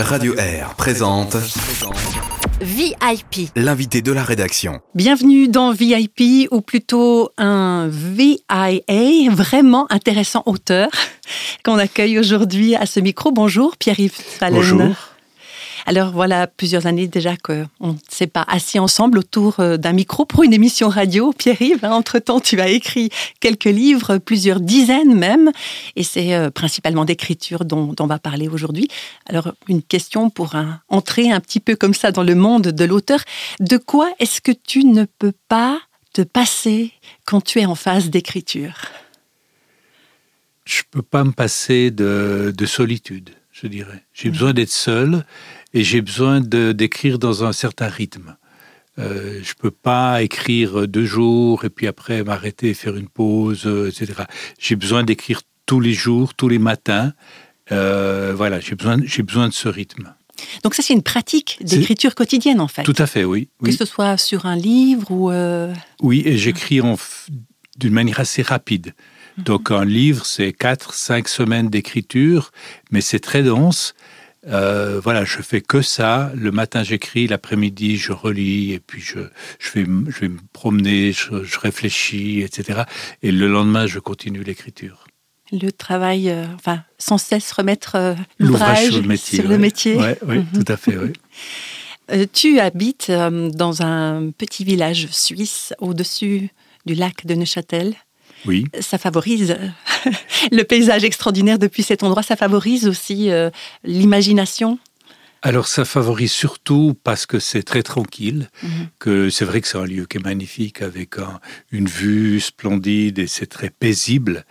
Radio Air présente VIP. l'invité de la rédaction. Bienvenue dans VIP, ou plutôt un VIA, vraiment intéressant auteur, qu'on accueille aujourd'hui à ce micro. Bonjour Pierre-Yves Fallen. Bonjour. Alors voilà plusieurs années déjà qu'on ne s'est pas assis ensemble autour euh, d'un micro pour une émission radio. Pierre-Yves, hein, entre-temps, tu as écrit quelques livres, plusieurs dizaines même, et c'est euh, principalement d'écriture dont, dont on va parler aujourd'hui. Alors une question pour un- entrer un petit peu comme ça dans le monde de l'auteur. De quoi est-ce que tu ne peux pas te passer quand tu es en phase d'écriture? Je peux pas me passer de, de solitude, je dirais. J'ai besoin d'être seul et j'ai besoin d'écrire dans un certain rythme. Euh, je peux pas écrire deux jours et puis après m'arrêter et faire une pause, euh, etc. J'ai besoin d'écrire tous les jours, tous les matins. Euh, voilà, j'ai besoin, besoin de ce rythme. Donc ça, c'est une pratique d'écriture quotidienne en fait. Tout à fait, oui. Que ce soit sur un livre ou... euh, oui et j'écris f- d'une manière assez rapide. Donc un livre, c'est quatre, cinq semaines d'écriture, mais c'est très dense. Euh, voilà, je fais que ça. Le matin, j'écris, l'après-midi, je relis, et puis je, je, vais, je vais me promener, je, je réfléchis, etc. Et le lendemain, je continue l'écriture. le travail, euh, enfin, sans cesse remettre euh, L'ouvrage sur le métier. sur ouais. le métier. Ouais, oui, Mhm. tout à fait. oui. Tu habites dans un petit village suisse au-dessus du lac de Neuchâtel. Oui, Ça favorise euh, le paysage extraordinaire depuis cet endroit. Ça favorise aussi euh, l'imagination. Alors ça favorise surtout parce que c'est très tranquille, Mhm. que c'est vrai que c'est un lieu qui est magnifique avec un- une vue splendide et c'est très paisible.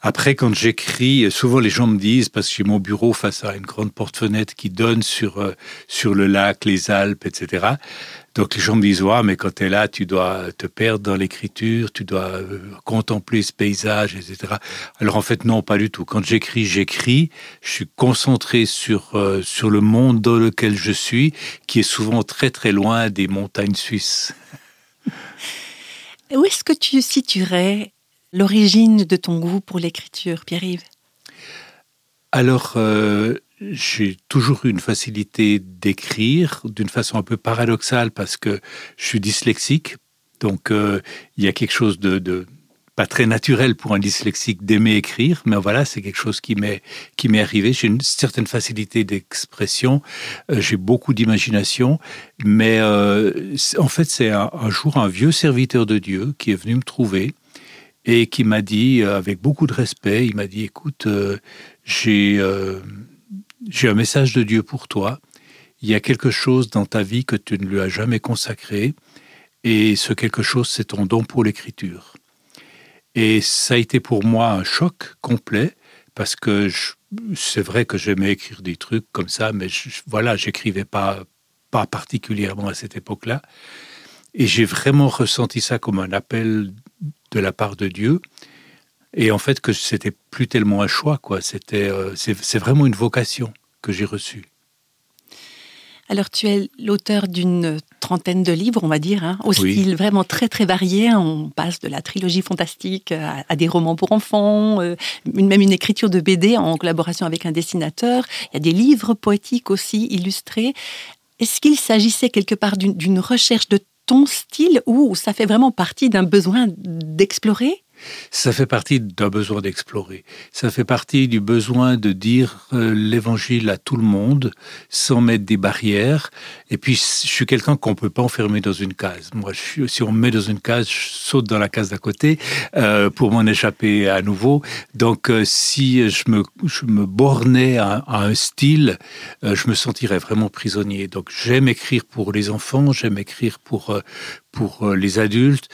Après, quand j'écris, souvent les gens me disent, parce que j'ai mon bureau face à une grande porte-fenêtre qui donne sur, euh, sur le lac, les Alpes, etc. Donc les gens me disent, ouais, mais quand tu es là, tu dois te perdre dans l'écriture, tu dois euh, contempler ce paysage, etc. Alors en fait, non, pas du tout. Quand j'écris, j'écris, je suis concentré sur, euh, sur le monde dans lequel je suis, qui est souvent très très loin des montagnes suisses. Où est-ce que tu situerais l'origine de ton goût pour l'écriture, Pierre-Yves? Alors, euh, j'ai toujours eu une facilité d'écrire d'une façon un peu paradoxale parce que je suis dyslexique. Donc, euh, il y a quelque chose de, pas très naturel pour un dyslexique d'aimer écrire, mais voilà, c'est quelque chose qui m'est arrivé. J'ai une certaine facilité d'expression, euh, j'ai beaucoup d'imagination, mais euh, en fait, c'est un, un jour un vieux serviteur de Dieu qui est venu me trouver et qui m'a dit, avec beaucoup de respect, il m'a dit, écoute, j'ai j'ai un message de Dieu pour toi. Il y a quelque chose dans ta vie que tu ne lui as jamais consacré, et ce quelque chose, c'est ton don pour l'écriture. Et ça a été pour moi un choc complet, parce que c'est vrai que j'aimais écrire des trucs comme ça, mais voilà, j'écrivais pas, particulièrement à cette époque-là. Et j'ai vraiment ressenti ça comme un appel de la part de Dieu. Et en fait, que c'était plus tellement un choix, quoi. C'était, euh, c'est vraiment une vocation que j'ai reçue. Alors, tu es l'auteur d'une trentaine de livres, on va dire, hein, au Oui. style vraiment très très varié. On passe de la trilogie fantastique à, à des romans pour enfants, euh, une- même une écriture de BD en collaboration avec un dessinateur. Il y a des livres poétiques aussi illustrés. Est-ce qu'il s'agissait quelque part d'une recherche de ton style ou ça fait vraiment partie d'un besoin d'explorer? Ça fait partie d'un besoin d'explorer. Ça fait partie du besoin de dire euh, l'évangile à tout le monde sans mettre des barrières. Et puis, je suis quelqu'un qu'on peut pas enfermer dans une case. Moi, si on me met dans une case, je saute dans la case d'à côté euh, pour m'en échapper à nouveau. Donc, euh, si je me, bornais à, à un style, je me sentirais vraiment prisonnier. Donc, j'aime écrire pour les enfants, j'aime écrire pour, pour les adultes.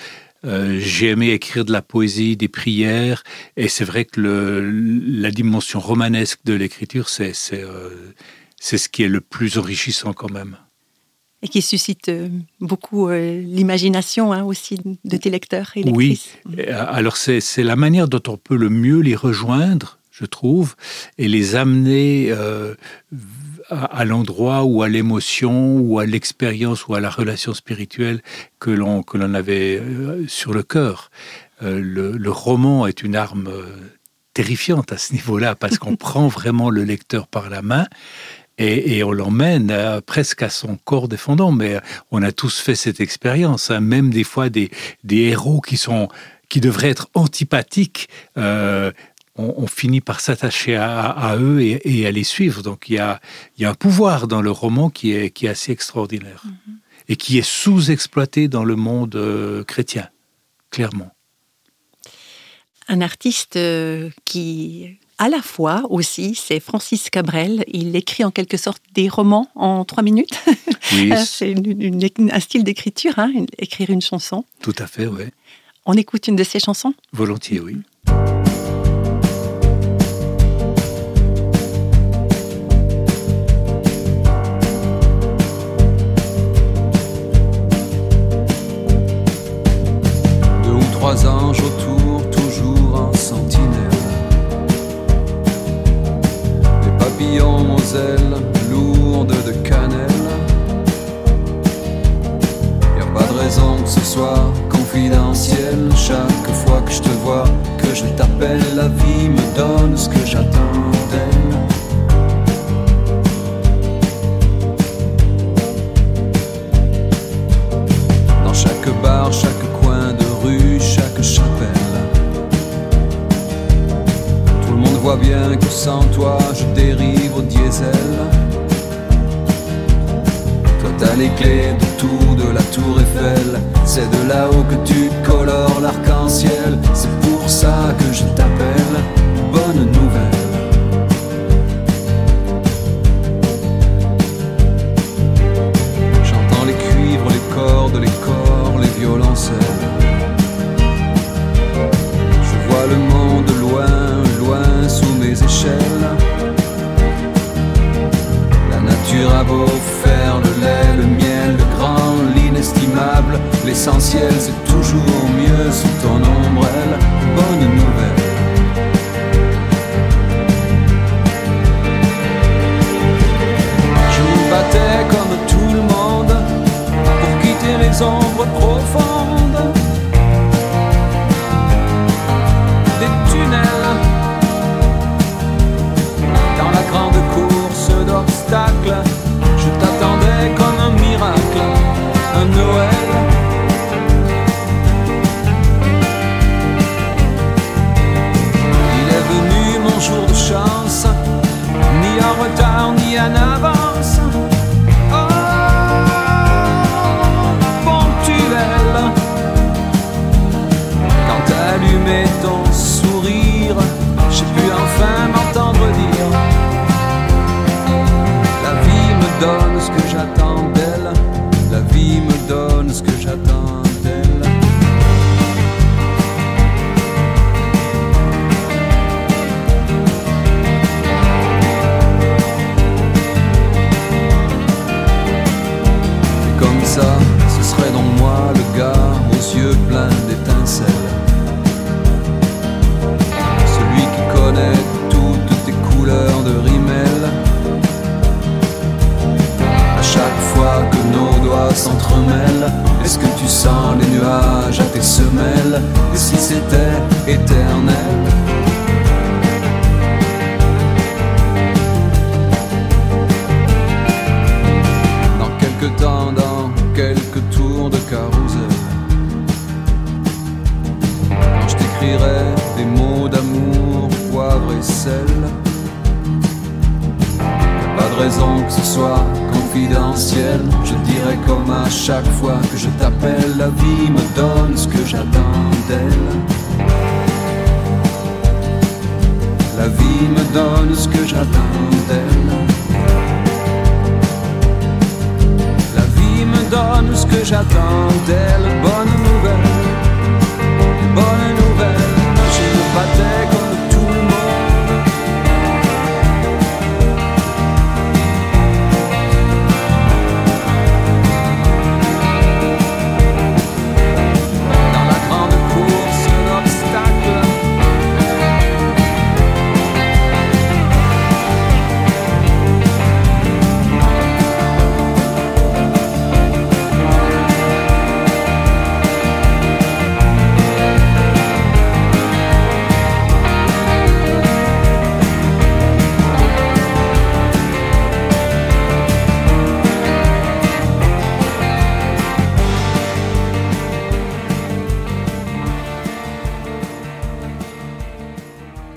Euh, j'ai aimé écrire de la poésie, des prières, et c'est vrai que le, la dimension romanesque de l'écriture, c'est euh, ce qui est le plus enrichissant quand même. et qui suscite euh, beaucoup euh, l'imagination hein, aussi de tes lecteurs et Oui. lectrices. Alors c'est c'est la manière dont on peut le mieux les rejoindre, je trouve, et les amener euh, à, à l'endroit ou à l'émotion ou à l'expérience ou à la relation spirituelle que l'on que l'on avait euh, sur le cœur. Euh, le, le roman est une arme euh, terrifiante à ce niveau-là parce qu'on prend vraiment le lecteur par la main et, on l'emmène presque à son corps défendant. Mais on a tous fait cette expérience, hein. même des fois des, des, héros qui sont qui devraient être antipathiques. Euh, on, finit par s'attacher à, eux et, à les suivre. Donc il y a, il y a un pouvoir dans le roman qui est, qui est assez extraordinaire mm-hmm. et qui est sous-exploité dans le monde euh, chrétien, clairement. Un artiste qui à la fois aussi, c'est Francis Cabrel. Il écrit en quelque sorte des romans en trois minutes. Oui. c'est un style d'écriture, hein, écrire une chanson. Tout à fait, oui. On écoute une de ses chansons? Volontiers, oui. Deux autour, toujours en sentinelle papillons aux ailes lourdes de cannelle. Y a pas de raison que ce soit confidentiel. Chaque fois que je te vois, que je t'appelle, la vie me donne ce que j'attends d'elle. Dans chaque bar, chaque bien que sans toi je dérive au diesel. Toi t'as les clés de tout, de la tour Eiffel. C'est de là-haut que tu colores l'arc-en-ciel. C'est pour ça que je t'appelle. Bonne nouvelle. J'entends les cuivres, les cordes, les corps, les violoncelles. La nature a beau faire le lait, le miel, le grand, l'inestimable, l'essentiel c'est toujours mieux sous ton ombrelle. Bonne nouvelle. Je battais comme tout le monde pour quitter les ombres profondes Je t'attendais comme un miracle, un Noël. Des mots d'amour, poivre et sel pas de raison que ce soit confidentiel. Je dirais comme à chaque fois que je t'appelle, la vie me donne ce que j'attends d'elle. La vie me donne ce que j'attends d'elle. La vie me donne ce que j'attends d'elle. Bonne Je me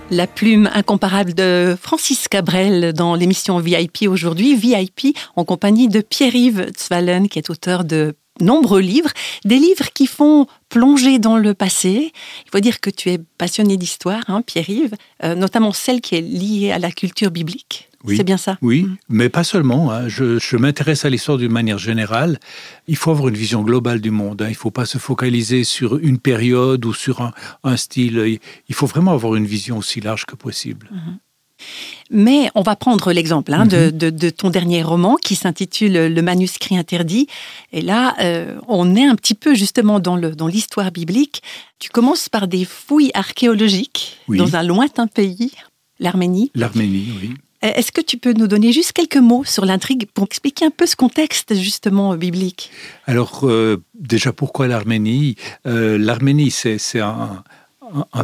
La plume incomparable de Francis Cabrel dans l'émission VIP aujourd'hui, VIP en compagnie de Pierre-Yves Zwallen qui est auteur de nombreux livres, des livres qui font plonger dans le passé. Il faut dire que tu es passionné d'histoire, hein, Pierre-Yves, euh, notamment celle qui est liée à la culture biblique. C'est bien ça Oui, mm. mais pas seulement. Hein. Je, m'intéresse à l'histoire d'une manière générale. Il faut avoir une vision globale du monde. Hein. Il ne faut pas se focaliser sur une période ou sur un, style. Il faut vraiment avoir une vision aussi large que possible. Mm-hmm. Mais on va prendre l'exemple hein, mhm. de, ton dernier roman qui s'intitule Le manuscrit interdit. Et là, euh, on est un petit peu justement dans l'histoire biblique. Tu commences par des fouilles archéologiques dans un lointain pays, l'Arménie. L'Arménie, oui. Euh, est-ce que tu peux nous donner juste quelques mots sur l'intrigue pour expliquer un peu ce contexte justement biblique? Alors euh, déjà pourquoi l'Arménie? L'Arménie c'est un,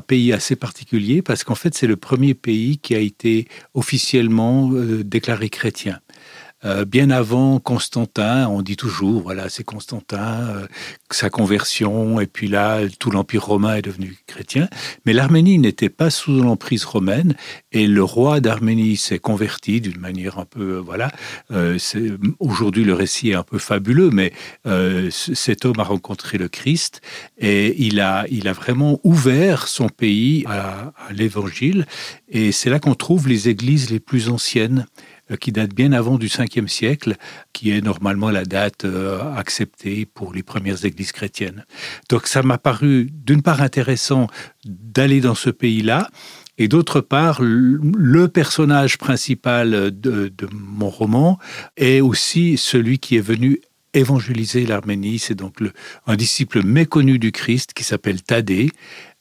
pays assez particulier parce qu'en fait, c'est le premier pays qui a été officiellement euh, déclaré chrétien. Euh, bien avant Constantin, on dit toujours, voilà, c'est Constantin, euh, sa conversion, et puis là, tout l'Empire romain est devenu chrétien. Mais l'Arménie n'était pas sous l'emprise romaine, et le roi d'Arménie s'est converti d'une manière un peu, voilà. Euh, aujourd'hui, le récit est un peu fabuleux, mais cet homme a rencontré le Christ, et il a, il a vraiment ouvert son pays à l'Évangile, et c'est là qu'on trouve les églises les plus anciennes. Euh, qui date bien avant du 5e siècle, qui est normalement la date euh, acceptée pour les premières églises chrétiennes. Donc ça m'a paru d'une part intéressant d'aller dans ce pays-là, et d'autre part, le personnage principal de, mon roman est aussi celui qui est venu évangéliser l'Arménie. C'est donc un disciple méconnu du Christ qui s'appelle Thaddée,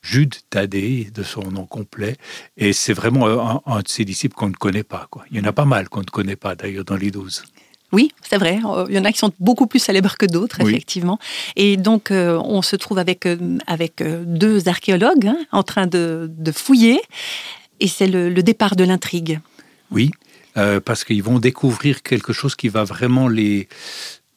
Jude Thaddée, de son nom complet. Et c'est vraiment un, de ses disciples qu'on ne connaît pas. Quoi. Il y en a pas mal qu'on ne connaît pas, d'ailleurs, dans les douze. Oui, c'est vrai. Il y en a qui sont beaucoup plus célèbres que d'autres, effectivement. Et donc, euh, on se trouve avec, euh, avec euh, deux archéologues hein, en train de, fouiller. Et c'est le, départ de l'intrigue. Oui, parce qu'ils vont découvrir quelque chose qui va vraiment les,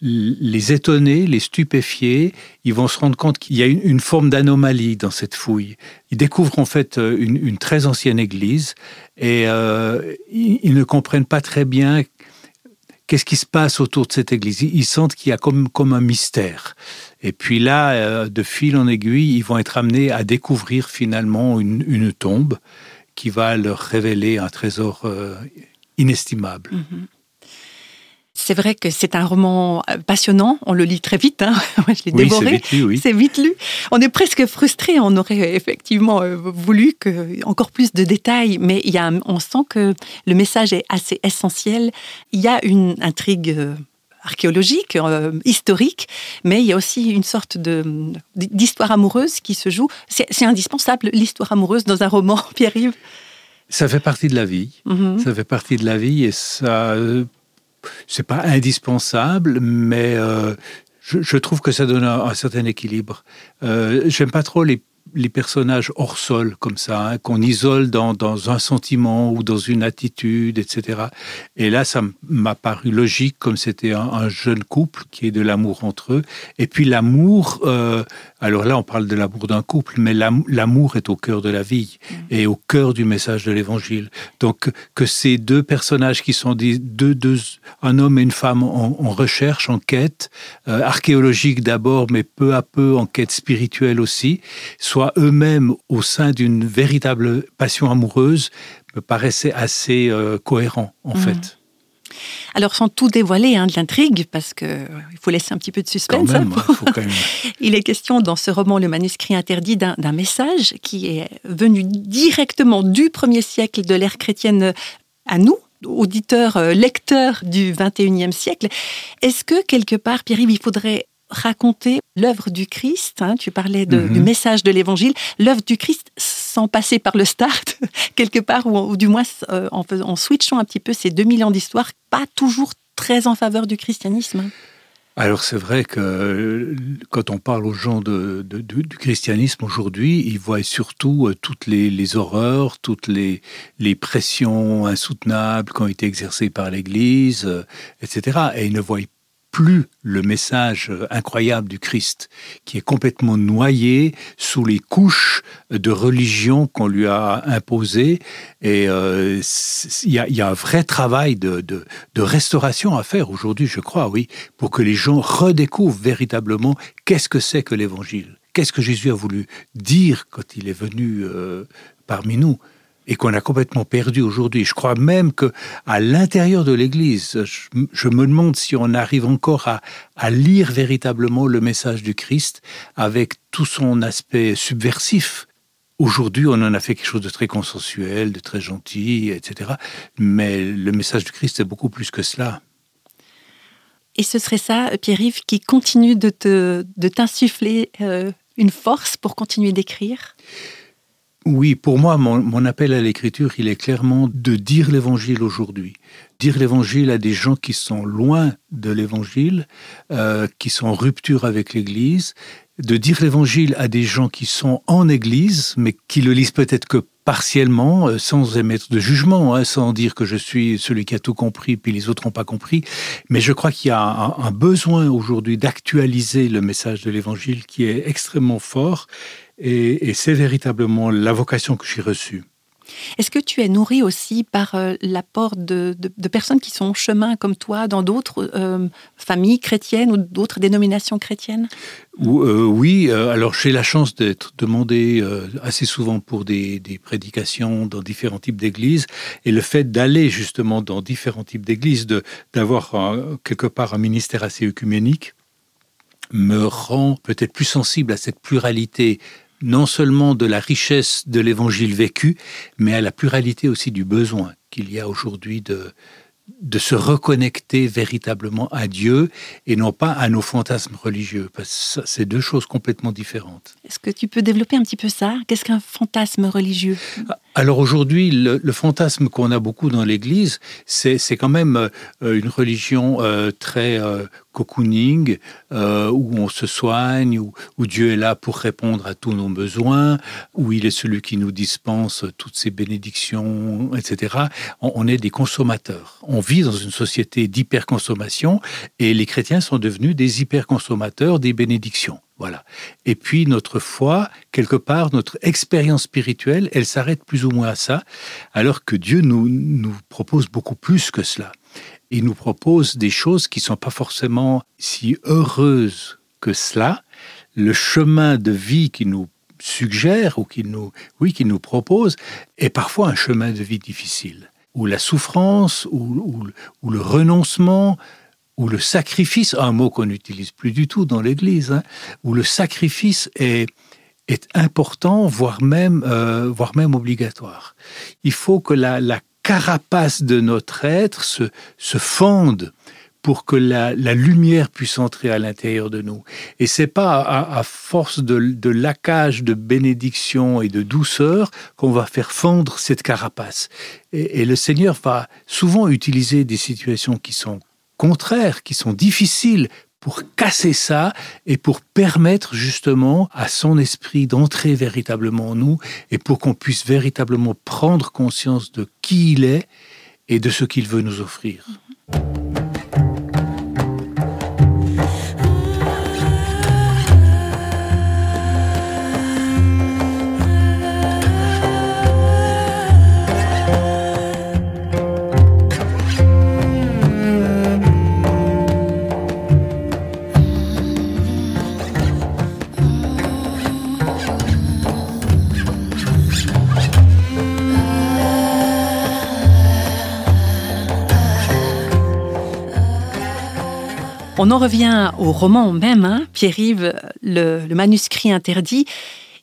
les étonner, les stupéfier, ils vont se rendre compte qu'il y a une, forme d'anomalie dans cette fouille. Ils découvrent en fait euh, une, très ancienne église et euh, ils, ne comprennent pas très bien qu'est-ce qui se passe autour de cette église. Ils sentent qu'il y a comme, un mystère. Et puis là, euh, de fil en aiguille, ils vont être amenés à découvrir finalement une, tombe qui va leur révéler un trésor inestimable. Mm-hmm. C'est vrai que c'est un roman euh, passionnant. On le lit très vite. Hein. je l'ai dévoré. C'est vite, lu. On est presque frustré. On aurait effectivement euh, voulu que encore plus de détails, mais il y a, on sent que le message est assez essentiel. Il y a une intrigue euh, archéologique, historique, mais il y a aussi une sorte de d'histoire amoureuse qui se joue. C'est indispensable l'histoire amoureuse dans un roman, Pierre-Yves? Ça fait partie de la vie. Mm-hmm. Ça fait partie de la vie et ça c'est pas indispensable, mais euh, je, trouve que ça donne un, certain équilibre. Euh, J'aime pas trop les personnages hors sol comme ça, hein, qu'on isole dans, dans, un sentiment ou dans une attitude, etc. Et là, ça m'a paru logique, comme c'était un, jeune couple qui est de l'amour entre eux. Et puis l'amour, euh, alors là, on parle de l'amour d'un couple, mais l'amour est au cœur de la vie mm. et au cœur du message de l'Évangile. Donc que ces deux personnages qui sont des, deux, deux, un homme et une femme en, recherche, en quête, euh, archéologique d'abord, mais peu à peu en quête spirituelle aussi, soient eux-mêmes au sein d'une véritable passion amoureuse me paraissait assez euh, cohérent en mhm. fait. Alors, sans tout dévoiler hein, de l'intrigue, parce qu'il euh, faut laisser un petit peu de suspense. Hein, il est question dans ce roman, Le manuscrit interdit, d'un message qui est venu directement du premier siècle de l'ère chrétienne à nous, auditeurs, euh, lecteurs du 21e siècle. Est-ce que quelque part, Pierre-Yves, il faudrait raconter l'œuvre du Christ. Hein, tu parlais du mhm. message de l'Évangile, l'œuvre du Christ sans passer par le start, quelque part, ou, du moins euh, en, en, switchant un petit peu ces 2000 ans d'histoire, pas toujours très en faveur du christianisme. Alors c'est vrai que euh, quand on parle aux gens de, du christianisme aujourd'hui, ils voient surtout euh, toutes les, horreurs, toutes les, les, pressions insoutenables qui ont été exercées par l'Église, etc. Et ils ne voient plus le message incroyable du Christ, qui est complètement noyé sous les couches de religion qu'on lui a imposées. Et euh, il y, a un vrai travail de restauration à faire aujourd'hui, je crois, oui, pour que les gens redécouvrent véritablement qu'est-ce que c'est que l'Évangile. Qu'est-ce que Jésus a voulu dire quand il est venu euh, parmi nous? Et qu'on a complètement perdu aujourd'hui. Je crois même que à l'intérieur de l'Église, je, me demande si on arrive encore à, lire véritablement le message du Christ avec tout son aspect subversif. Aujourd'hui, on en a fait quelque chose de très consensuel, de très gentil, etc. Mais le message du Christ est beaucoup plus que cela. Et ce serait ça, Pierre-Yves, qui continue de, de t'insuffler euh, une force pour continuer d'écrire? Oui, pour moi, mon, appel à l'écriture, il est clairement de dire l'évangile aujourd'hui. Dire l'évangile à des gens qui sont loin de l'évangile, euh, qui sont en rupture avec l'Église, de dire l'évangile à des gens qui sont en Église, mais qui le lisent peut-être que partiellement, euh, sans émettre de jugement, hein, sans dire que je suis celui qui a tout compris, puis les autres n'ont pas compris. Mais je crois qu'il y a un besoin aujourd'hui d'actualiser le message de l'Évangile qui est extrêmement fort et, c'est véritablement la vocation que j'ai reçue. Est-ce que tu es nourri aussi par euh, l'apport de, personnes qui sont en chemin comme toi dans d'autres euh, familles chrétiennes ou d'autres dénominations chrétiennes? Euh, Oui, alors j'ai la chance d'être demandé assez souvent pour des, des, prédications dans différents types d'églises et le fait d'aller justement dans différents types d'églises, d'avoir quelque part un ministère assez œcuménique me rend peut-être plus sensible à cette pluralité non seulement de la richesse de l'évangile vécu, mais à la pluralité aussi du besoin qu'il y a aujourd'hui de, de se reconnecter véritablement à Dieu et non pas à nos fantasmes religieux, parce que c'est deux choses complètement différentes. Est-ce que tu peux développer un petit peu ça? Qu'est-ce qu'un fantasme religieux? Alors aujourd'hui, le, fantasme qu'on a beaucoup dans l'Église, c'est quand même euh, une religion euh, très euh, cocooning, où on se soigne, où, où, Dieu est là pour répondre à tous nos besoins, où il est celui qui nous dispense toutes ses bénédictions, etc. On, on est des consommateurs on vit dans une société d'hyperconsommation et les chrétiens sont devenus des hyperconsommateurs des bénédictions. Voilà. Et puis notre foi, quelque part, notre expérience spirituelle, elle s'arrête plus ou moins à ça, alors que Dieu nous, nous propose beaucoup plus que cela. Il nous propose des choses qui ne sont pas forcément si heureuses que cela. Le chemin de vie qui nous suggère ou qui nous, oui, nous propose est parfois un chemin de vie difficile ou la souffrance, ou, le renoncement, ou le sacrifice, un mot qu'on n'utilise plus du tout dans l'Église, hein, où le sacrifice est, est important, voire même, euh, voire même obligatoire. Il faut que la, la carapace de notre être se, se fonde pour que la, lumière puisse entrer à l'intérieur de nous. Et c'est pas à, force de, de, de bénédiction et de douceur qu'on va faire fondre cette carapace. Et, le Seigneur va souvent utiliser des situations qui sont contraires, qui sont difficiles pour casser ça et pour permettre justement à son esprit d'entrer véritablement en nous et pour qu'on puisse véritablement prendre conscience de qui il est et de ce qu'il veut nous offrir. On en revient au roman même, hein, Pierre-Yves, le, manuscrit interdit.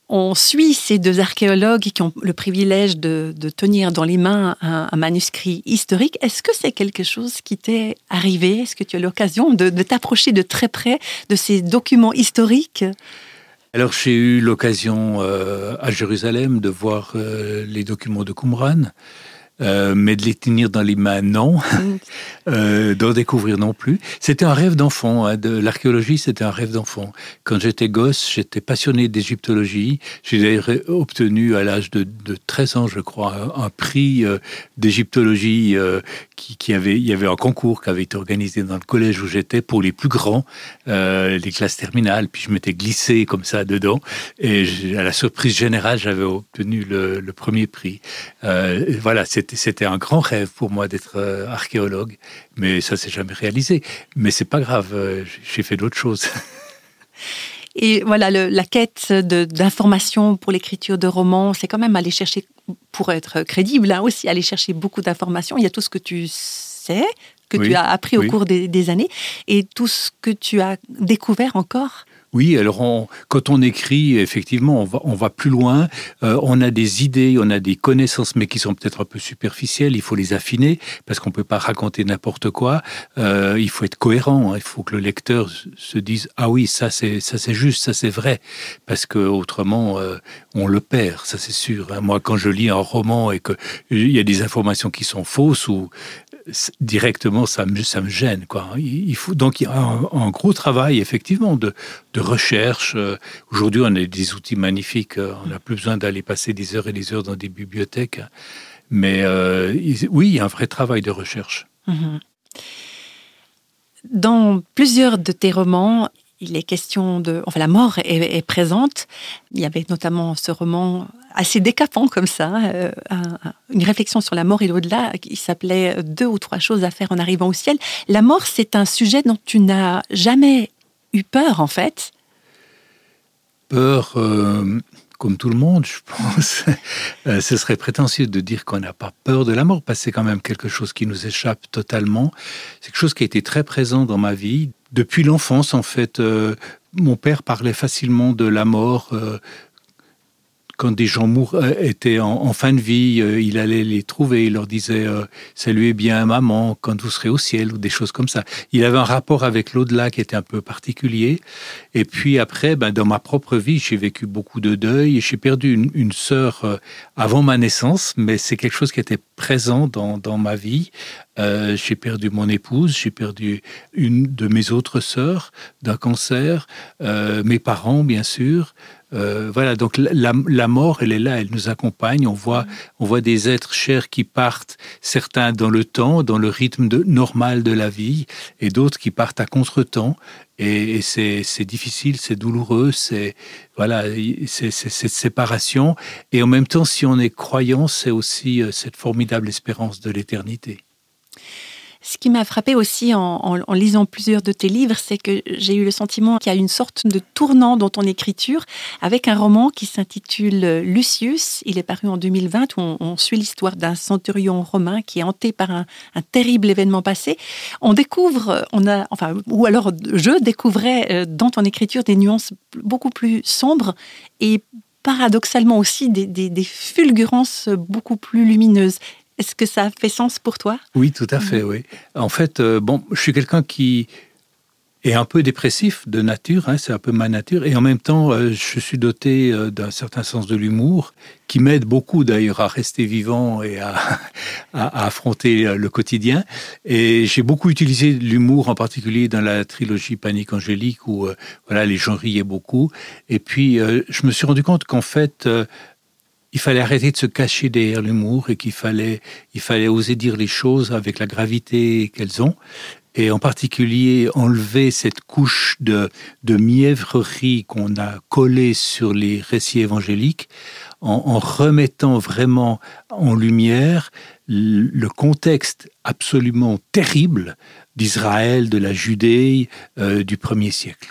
On suit ces deux archéologues qui ont le privilège de, tenir dans les mains un, manuscrit historique. Est-ce que c'est quelque chose qui t'est arrivé? Est-ce que tu as l'occasion de, t'approcher de très près de ces documents historiques? Alors j'ai eu l'occasion euh, à Jérusalem de voir euh, les documents de Qumran Euh, mais de les tenir dans les mains, non. Mm. euh, d'en découvrir non plus. C'était un rêve d'enfant. Hein. De l'archéologie, c'était un rêve d'enfant. Quand j'étais gosse, j'étais passionné d'égyptologie. J'ai d'ailleurs obtenu à l'âge de, de, 13 ans, je crois, un, prix euh, d'égyptologie euh, qui, qui, avait, il y avait un concours qui avait été organisé dans le collège où j'étais pour les plus grands, les classes terminales. Puis je m'étais glissé comme ça dedans. Et à la surprise générale, j'avais obtenu le, le, premier prix. voilà, c'était c'était un grand rêve pour moi d'être euh, archéologue, mais ça s'est jamais réalisé. Mais c'est pas grave, euh, j'ai fait d'autres choses. Et voilà, la quête d'informations pour l'écriture de romans, c'est quand même aller chercher, pour être crédible, hein, aussi, aller chercher beaucoup d'informations. Il y a tout ce que tu sais, que tu as appris au cours des, années, et tout ce que tu as découvert encore oui, alors quand on écrit, effectivement, on va, plus loin. Euh, on a des idées, on a des connaissances, mais qui sont peut-être un peu superficielles. Il faut les affiner parce qu'on peut pas raconter n'importe quoi. Euh, il faut être cohérent. Hein. Il faut que le lecteur se dise ah oui, ça c'est ça c'est juste, ça c'est vrai, parce que autrement euh, on le perd. Ça c'est sûr. Hein. Moi, quand je lis un roman et que il y a des informations qui sont fausses ou directement, ça me, ça me gêne. Quoi. Il faut, donc, il y a un, gros travail, effectivement, de, de recherche. Euh, aujourd'hui, on a des outils magnifiques. Euh, on n'a plus besoin d'aller passer des heures et des heures dans des bibliothèques. Mais euh, oui, il y a un vrai travail de recherche. Mhm. Dans plusieurs de tes romans, il est question de... Enfin, la mort est, présente. Il y avait notamment ce roman assez décapant comme ça, une réflexion sur la mort et l'au-delà qui s'appelait Deux ou trois choses à faire en arrivant au ciel. La mort, c'est un sujet dont tu n'as jamais eu peur, en fait. Peur, euh, comme tout le monde, je pense. Euh, ce serait prétentieux de dire qu'on n'a pas peur de la mort, parce que c'est quand même quelque chose qui nous échappe totalement. C'est quelque chose qui a été très présent dans ma vie depuis l'enfance, en fait, euh, mon père parlait facilement de la mort. Quand des gens euh, étaient en, fin de vie, il allait les trouver, il leur disait saluez bien maman quand vous serez au ciel ou des choses comme ça. Il avait un rapport avec l'au-delà qui était un peu particulier. Et puis après, ben, dans ma propre vie, j'ai vécu beaucoup de deuil. J'ai perdu une, une sœur avant ma naissance, mais c'est quelque chose qui était présent dans, dans ma vie. Euh, j'ai perdu mon épouse, j'ai perdu une de mes autres sœurs d'un cancer, euh, mes parents bien sûr. Euh, voilà, donc la, mort, elle est là, elle nous accompagne. On voit, on voit des êtres chers qui partent, certains dans le temps, dans le rythme normal de la vie, et d'autres qui partent à contre-temps. Et, et c'est difficile, c'est douloureux, c'est voilà, c'est cette séparation. Et en même temps, si on est croyant, c'est aussi cette formidable espérance de l'éternité. Ce qui m'a frappé aussi en, lisant plusieurs de tes livres, c'est que j'ai eu le sentiment qu'il y a une sorte de tournant dans ton écriture avec un roman qui s'intitule Lucius. Il est paru en 2020 où on, suit l'histoire d'un centurion romain qui est hanté par un, terrible événement passé. On découvre, on a, enfin, ou alors je découvrais euh, dans ton écriture des nuances beaucoup plus sombres et paradoxalement aussi des, des, fulgurances beaucoup plus lumineuses. Est-ce que ça fait sens pour toi? Oui, tout à fait, oui. En fait, euh, bon, je suis quelqu'un qui est un peu dépressif de nature, hein, c'est un peu ma nature, et en même temps, euh, je suis doté euh, d'un certain sens de l'humour, qui m'aide beaucoup d'ailleurs à rester vivant et à, à, affronter le quotidien. Et j'ai beaucoup utilisé l'humour, en particulier dans la trilogie Panique Angélique, où voilà, les gens riaient beaucoup. Et puis, je me suis rendu compte qu'en fait, il fallait arrêter de se cacher derrière l'humour et qu'il fallait, il fallait oser dire les choses avec la gravité qu'elles ont. Et en particulier, enlever cette couche de, de mièvrerie qu'on a collée sur les récits évangéliques en, remettant vraiment en lumière le contexte absolument terrible d'Israël, de la Judée euh, du premier siècle.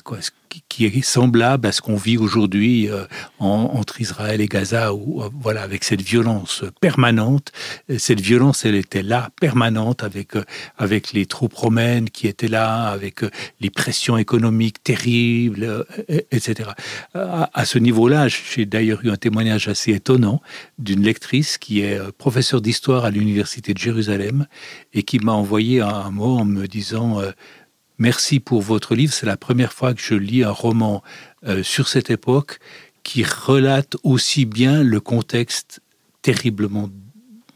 Qui est semblable à ce qu'on vit aujourd'hui euh, entre Israël et Gaza, où, euh, voilà, avec cette violence permanente. Cette violence, elle était là, permanente, avec, euh, avec les troupes romaines qui étaient là, avec les pressions économiques terribles, etc. À, à ce niveau-là, j'ai d'ailleurs eu un témoignage assez étonnant d'une lectrice qui est professeure d'histoire à l'Université de Jérusalem et qui m'a envoyé un mot en me disant Merci pour votre livre. C'est la première fois que je lis un roman euh, sur cette époque qui relate aussi bien le contexte terriblement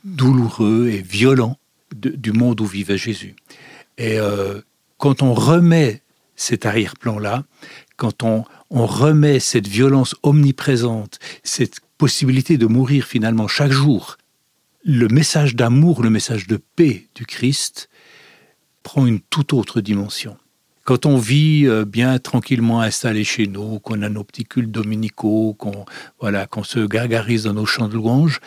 douloureux et violent du monde où vivait Jésus. Et euh, quand on remet cet arrière-plan-là, quand on, on remet cette violence omniprésente, cette possibilité de mourir finalement chaque jour, le message d'amour, le message de paix du Christ prend une toute autre dimension. Quand on vit euh, bien tranquillement installé chez nous, qu'on a nos petits cultes dominicaux, qu'on voilà, qu'on se gargarise dans nos chants de louanges,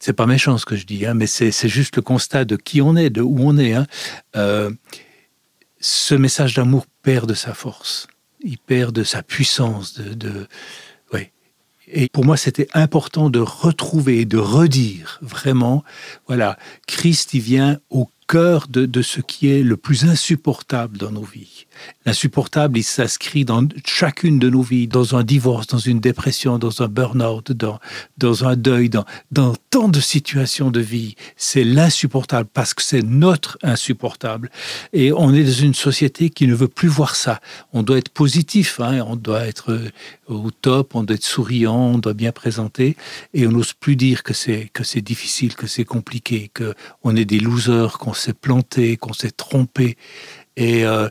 c'est pas méchant ce que je dis, hein, mais c'est juste le constat de qui on est, de où on est. Hein. Euh, ce message d'amour perd de sa force, il perd de sa puissance, de, de ouais. Et pour moi, c'était important de retrouver, de redire vraiment, voilà, Christ, il vient au cœur de, ce qui est le plus insupportable dans nos vies. L'insupportable, il s'inscrit dans chacune de nos vies, dans un divorce, dans une dépression, dans un burn-out, dans, dans un deuil, dans, dans tant de situations de vie. C'est l'insupportable parce que c'est notre insupportable. Et on est dans une société qui ne veut plus voir ça. On doit être positif, hein, on doit être euh, au top, on doit être souriant, on doit bien présenter, et on n'ose plus dire que c'est difficile, que c'est compliqué, que on est des losers, qu'on s'est planté, qu'on s'est trompé. Et euh,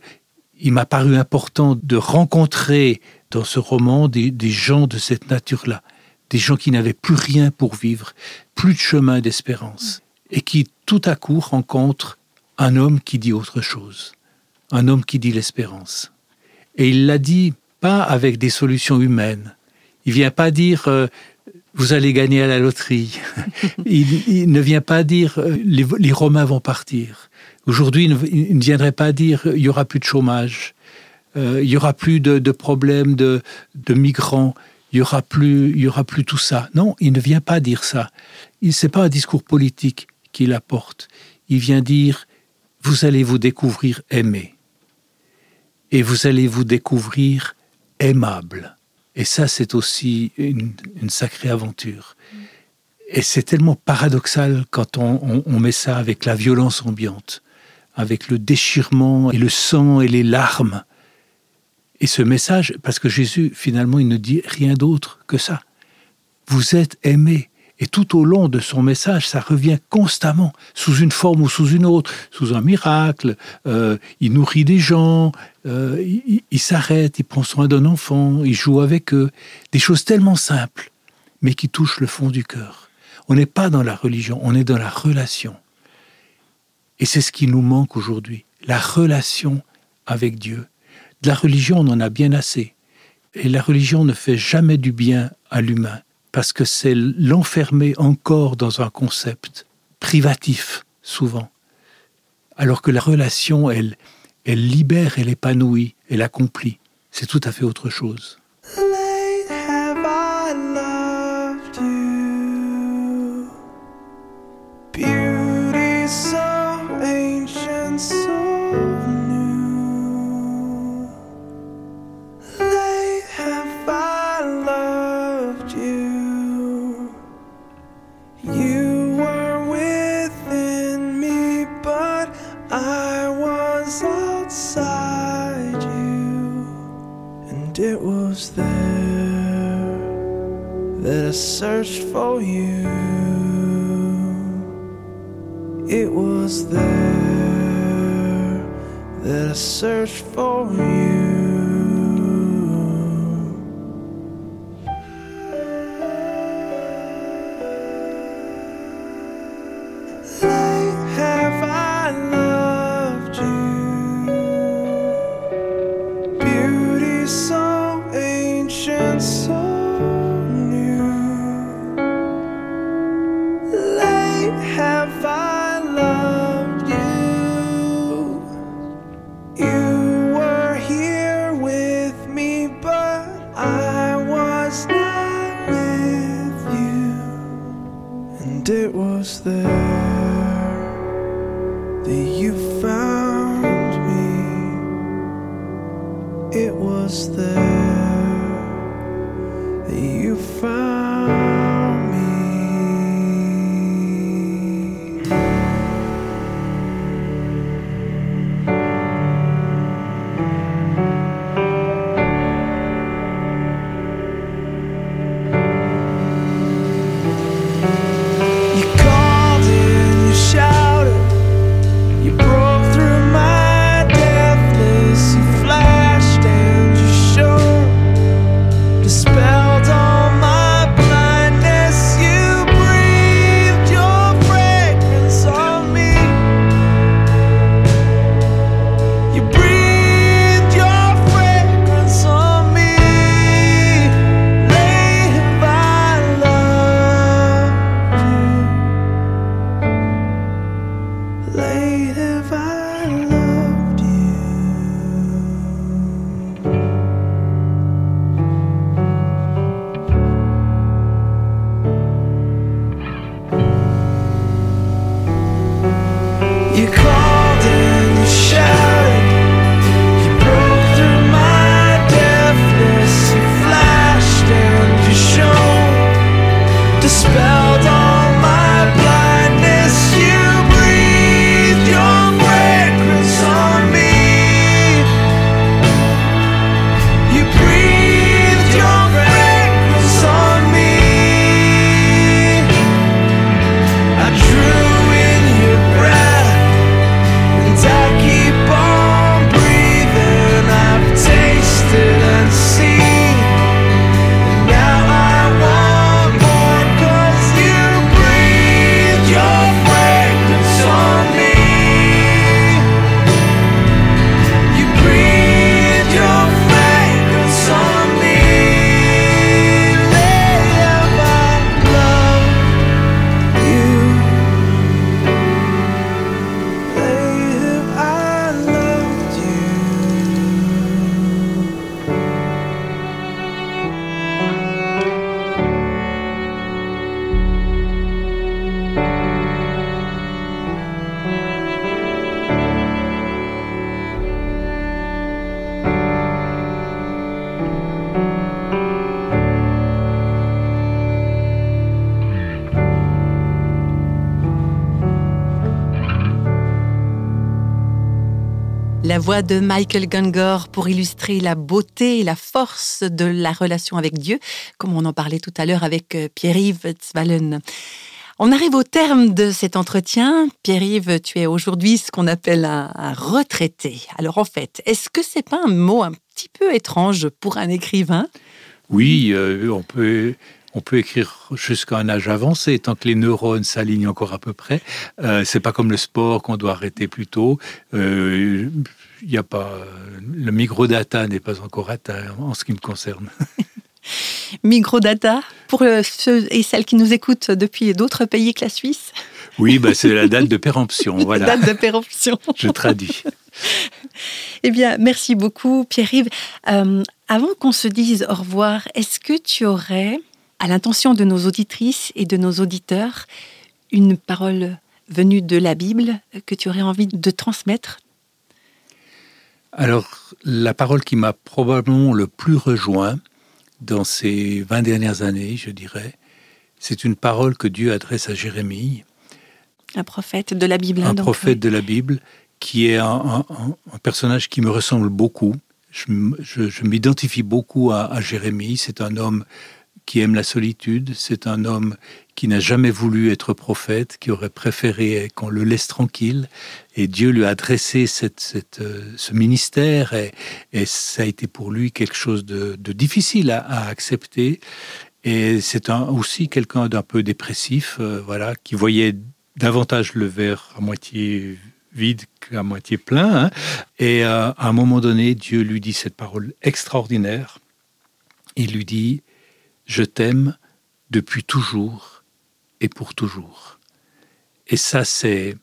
il m'a paru important de rencontrer dans ce roman des, gens de cette nature-là, des gens qui n'avaient plus rien pour vivre, plus de chemin d'espérance, et qui tout à coup rencontrent un homme qui dit autre chose, un homme qui dit l'espérance. Et il l'a dit pas avec des solutions humaines. Il vient pas dire euh, vous allez gagner à la loterie. il, ne vient pas dire euh, les Romains vont partir. Aujourd'hui, il ne viendrait pas dire il y aura plus de chômage, euh, il y aura plus de, problèmes de, migrants, il y aura plus, il y aura plus tout ça. Non, il ne vient pas dire ça. Il c'est pas un discours politique qu'il apporte. Il vient dire vous allez vous découvrir aimé et vous allez vous découvrir aimable. Et ça, c'est aussi une, sacrée aventure. Et c'est tellement paradoxal quand on, met ça avec la violence ambiante avec le déchirement et le sang et les larmes. Et ce message, parce que Jésus, finalement, il ne dit rien d'autre que ça. Vous êtes aimés. Et tout au long de son message, ça revient constamment, sous une forme ou sous une autre, sous un miracle. Euh, il nourrit des gens, euh, il s'arrête, il prend soin d'un enfant, il joue avec eux. Des choses tellement simples, mais qui touchent le fond du cœur. On n'est pas dans la religion, on est dans la relation. Et c'est ce qui nous manque aujourd'hui, la relation avec Dieu. De la religion, on en a bien assez. Et la religion ne fait jamais du bien à l'humain, parce que c'est l'enfermer encore dans un concept privatif, souvent. Alors que la relation, elle, elle libère, elle épanouit, elle accomplit. C'est tout à fait autre chose. past the la voix de Michael Gungor pour illustrer la beauté et la force de la relation avec Dieu, comme on en parlait tout à l'heure avec euh, Pierre-Yves Zwallen. On arrive au terme de cet entretien. Pierre-Yves, tu es aujourd'hui ce qu'on appelle un, retraité. Alors en fait, est-ce que c'est pas un mot un petit peu étrange pour un écrivain? Oui, euh, on peut on peut écrire jusqu'à un âge avancé, tant que les neurones s'alignent encore à peu près. Euh, c'est pas comme le sport qu'on doit arrêter plus tôt. Euh, y a pas, le microdata n'est pas encore atteint en ce qui me concerne. Microdata, pour euh, ceux et celles qui nous écoutent depuis d'autres pays que la Suisse Oui, bah c'est la date de péremption. Voilà. date de péremption. Je traduis. Eh bien, merci beaucoup, Pierre-Yves. Euh, avant qu'on se dise au revoir, est-ce que tu aurais à l'intention de nos auditrices et de nos auditeurs une parole venue de la Bible que tu aurais envie de transmettre Alors, la parole qui m'a probablement le plus rejoint dans ces 20 dernières années, je dirais, c'est une parole que Dieu adresse à Jérémie. Un prophète de la Bible. Hein, un prophète de la Bible qui est un, personnage qui me ressemble beaucoup. Je, m'identifie beaucoup à, à Jérémie. C'est un homme qui aime la solitude, c'est un homme qui n'a jamais voulu être prophète, qui aurait préféré qu'on le laisse tranquille. Et Dieu lui a adressé euh, ce ministère et, ça a été pour lui quelque chose de, difficile à, accepter. Et c'est aussi quelqu'un d'un peu dépressif, euh, voilà, qui voyait davantage le verre à moitié vide qu'à moitié plein. Hein. Et euh, à un moment donné, Dieu lui dit cette parole extraordinaire. Il lui dit, je t'aime depuis toujours et pour toujours. Et ça, c'est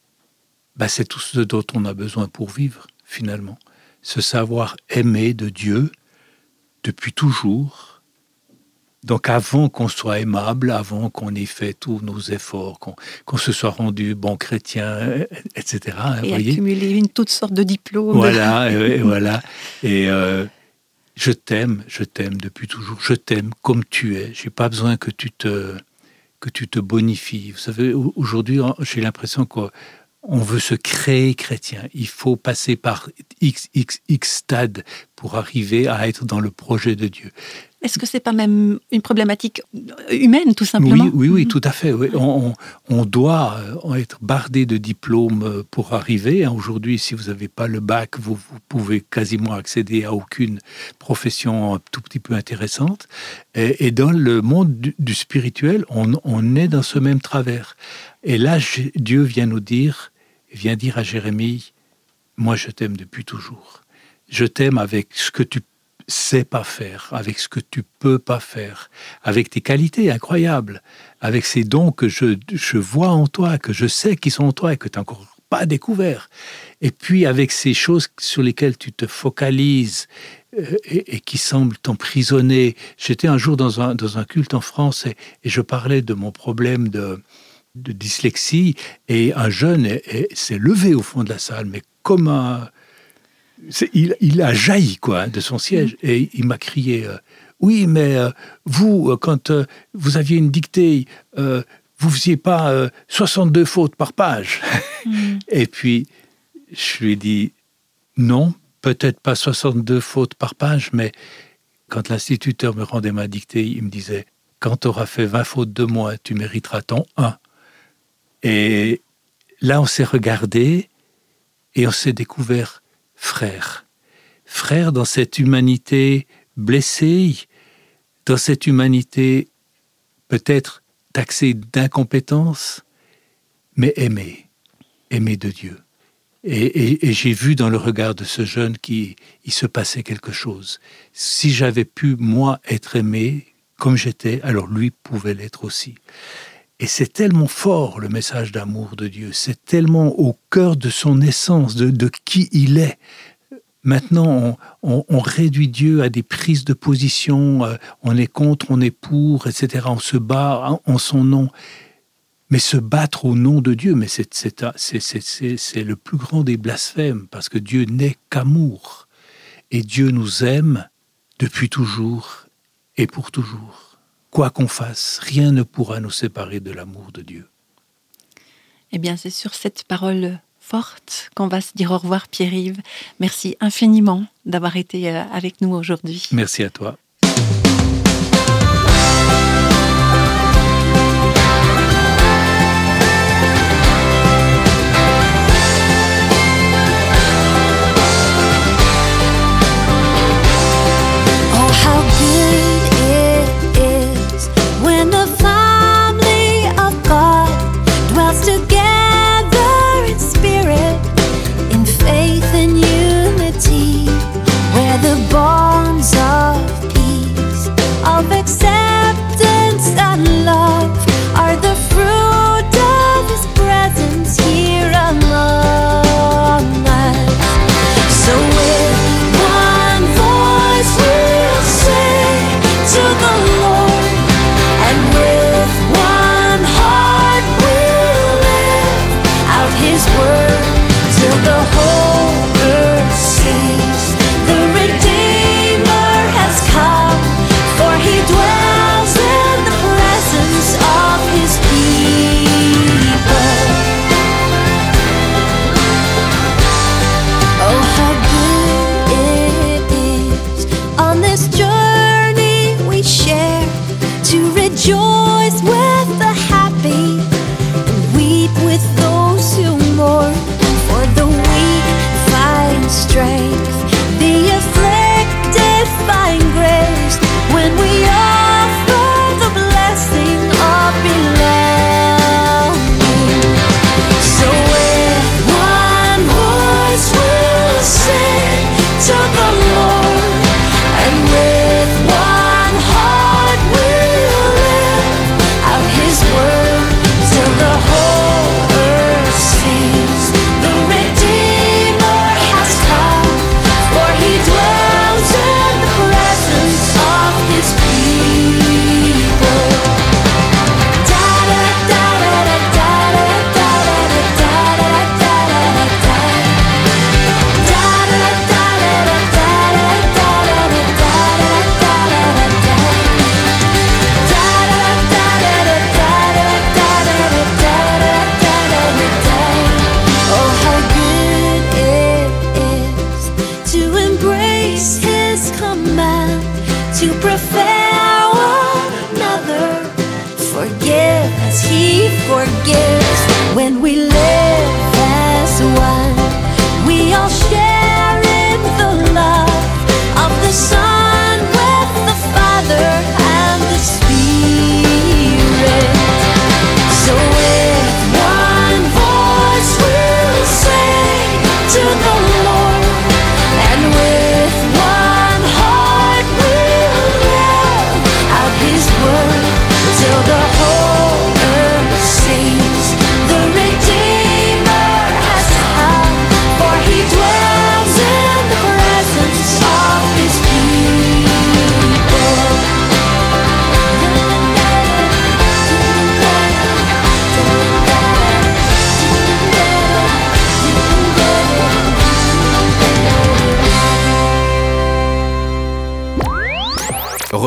bah, c'est tout ce dont on a besoin pour vivre, finalement. Ce savoir aimer de Dieu depuis toujours. Donc avant qu'on soit aimable, avant qu'on ait fait tous nos efforts, qu'on se soit rendu bon chrétien, etc. Et accumuler une toute sorte de diplômes. Voilà, et, voilà. Et euh, je t'aime, je t'aime depuis toujours, je t'aime comme tu es. J'ai pas besoin que tu te que tu te bonifies. Vous savez, aujourd'hui, j'ai l'impression qu'on veut se créer chrétien. Il faut passer par x x x stade pour arriver à être dans le projet de Dieu. Est-ce que c'est pas même une problématique humaine, tout simplement Oui, oui, oui, tout à fait. On, doit euh, être bardé de diplômes euh, pour arriver. Hein, aujourd'hui, si vous n'avez pas le bac, vous, pouvez quasiment accéder à aucune profession un tout petit peu intéressante. Et, dans le monde du, spirituel, on, on, est dans ce même travers. Et là, Dieu vient nous dire, vient dire à Jérémie, moi je t'aime depuis toujours. Je t'aime avec ce que tu sais pas faire, avec ce que tu peux pas faire, avec tes qualités incroyables, avec ces dons que je, je vois en toi, que je sais qui sont en toi et que tu n'as encore pas découvert. Et puis avec ces choses sur lesquelles tu te focalises euh, et, qui semblent t'emprisonner. J'étais un jour dans un, dans un culte en France et, je parlais de mon problème de, de dyslexie et un jeune s'est levé au fond de la salle, mais comme un il, a jailli quoi de son siège mm. et il m'a crié euh, oui mais euh, vous euh, quand vous aviez une dictée vous faisiez pas 62 fautes par page mm. et puis je lui ai dit non peut-être pas 62 fautes par page mais quand l'instituteur me rendait ma dictée il me disait quand tu auras fait 20 fautes de moins tu mériteras ton 1 et là on s'est regardé et on s'est découvert frère. Frère dans cette humanité blessée, dans cette humanité peut-être taxée d'incompétence, mais aimée, aimée de Dieu. Et, j'ai vu dans le regard de ce jeune qu'il se passait quelque chose. Si j'avais pu, moi, être aimé comme j'étais, alors lui pouvait l'être aussi. Et c'est tellement fort le message d'amour de Dieu, c'est tellement au cœur de son essence, de, qui il est. Maintenant, on, réduit Dieu à des prises de position, euh, on est contre, on est pour, etc. On se bat en, son nom. Mais se battre au nom de Dieu, mais c'est le plus grand des blasphèmes, parce que Dieu n'est qu'amour. Et Dieu nous aime depuis toujours et pour toujours. Quoi qu'on fasse, rien ne pourra nous séparer de l'amour de Dieu. Eh bien, c'est sur cette parole forte qu'on va se dire au revoir, Pierre-Yves. Merci infiniment d'avoir été euh, avec nous aujourd'hui. Merci à toi.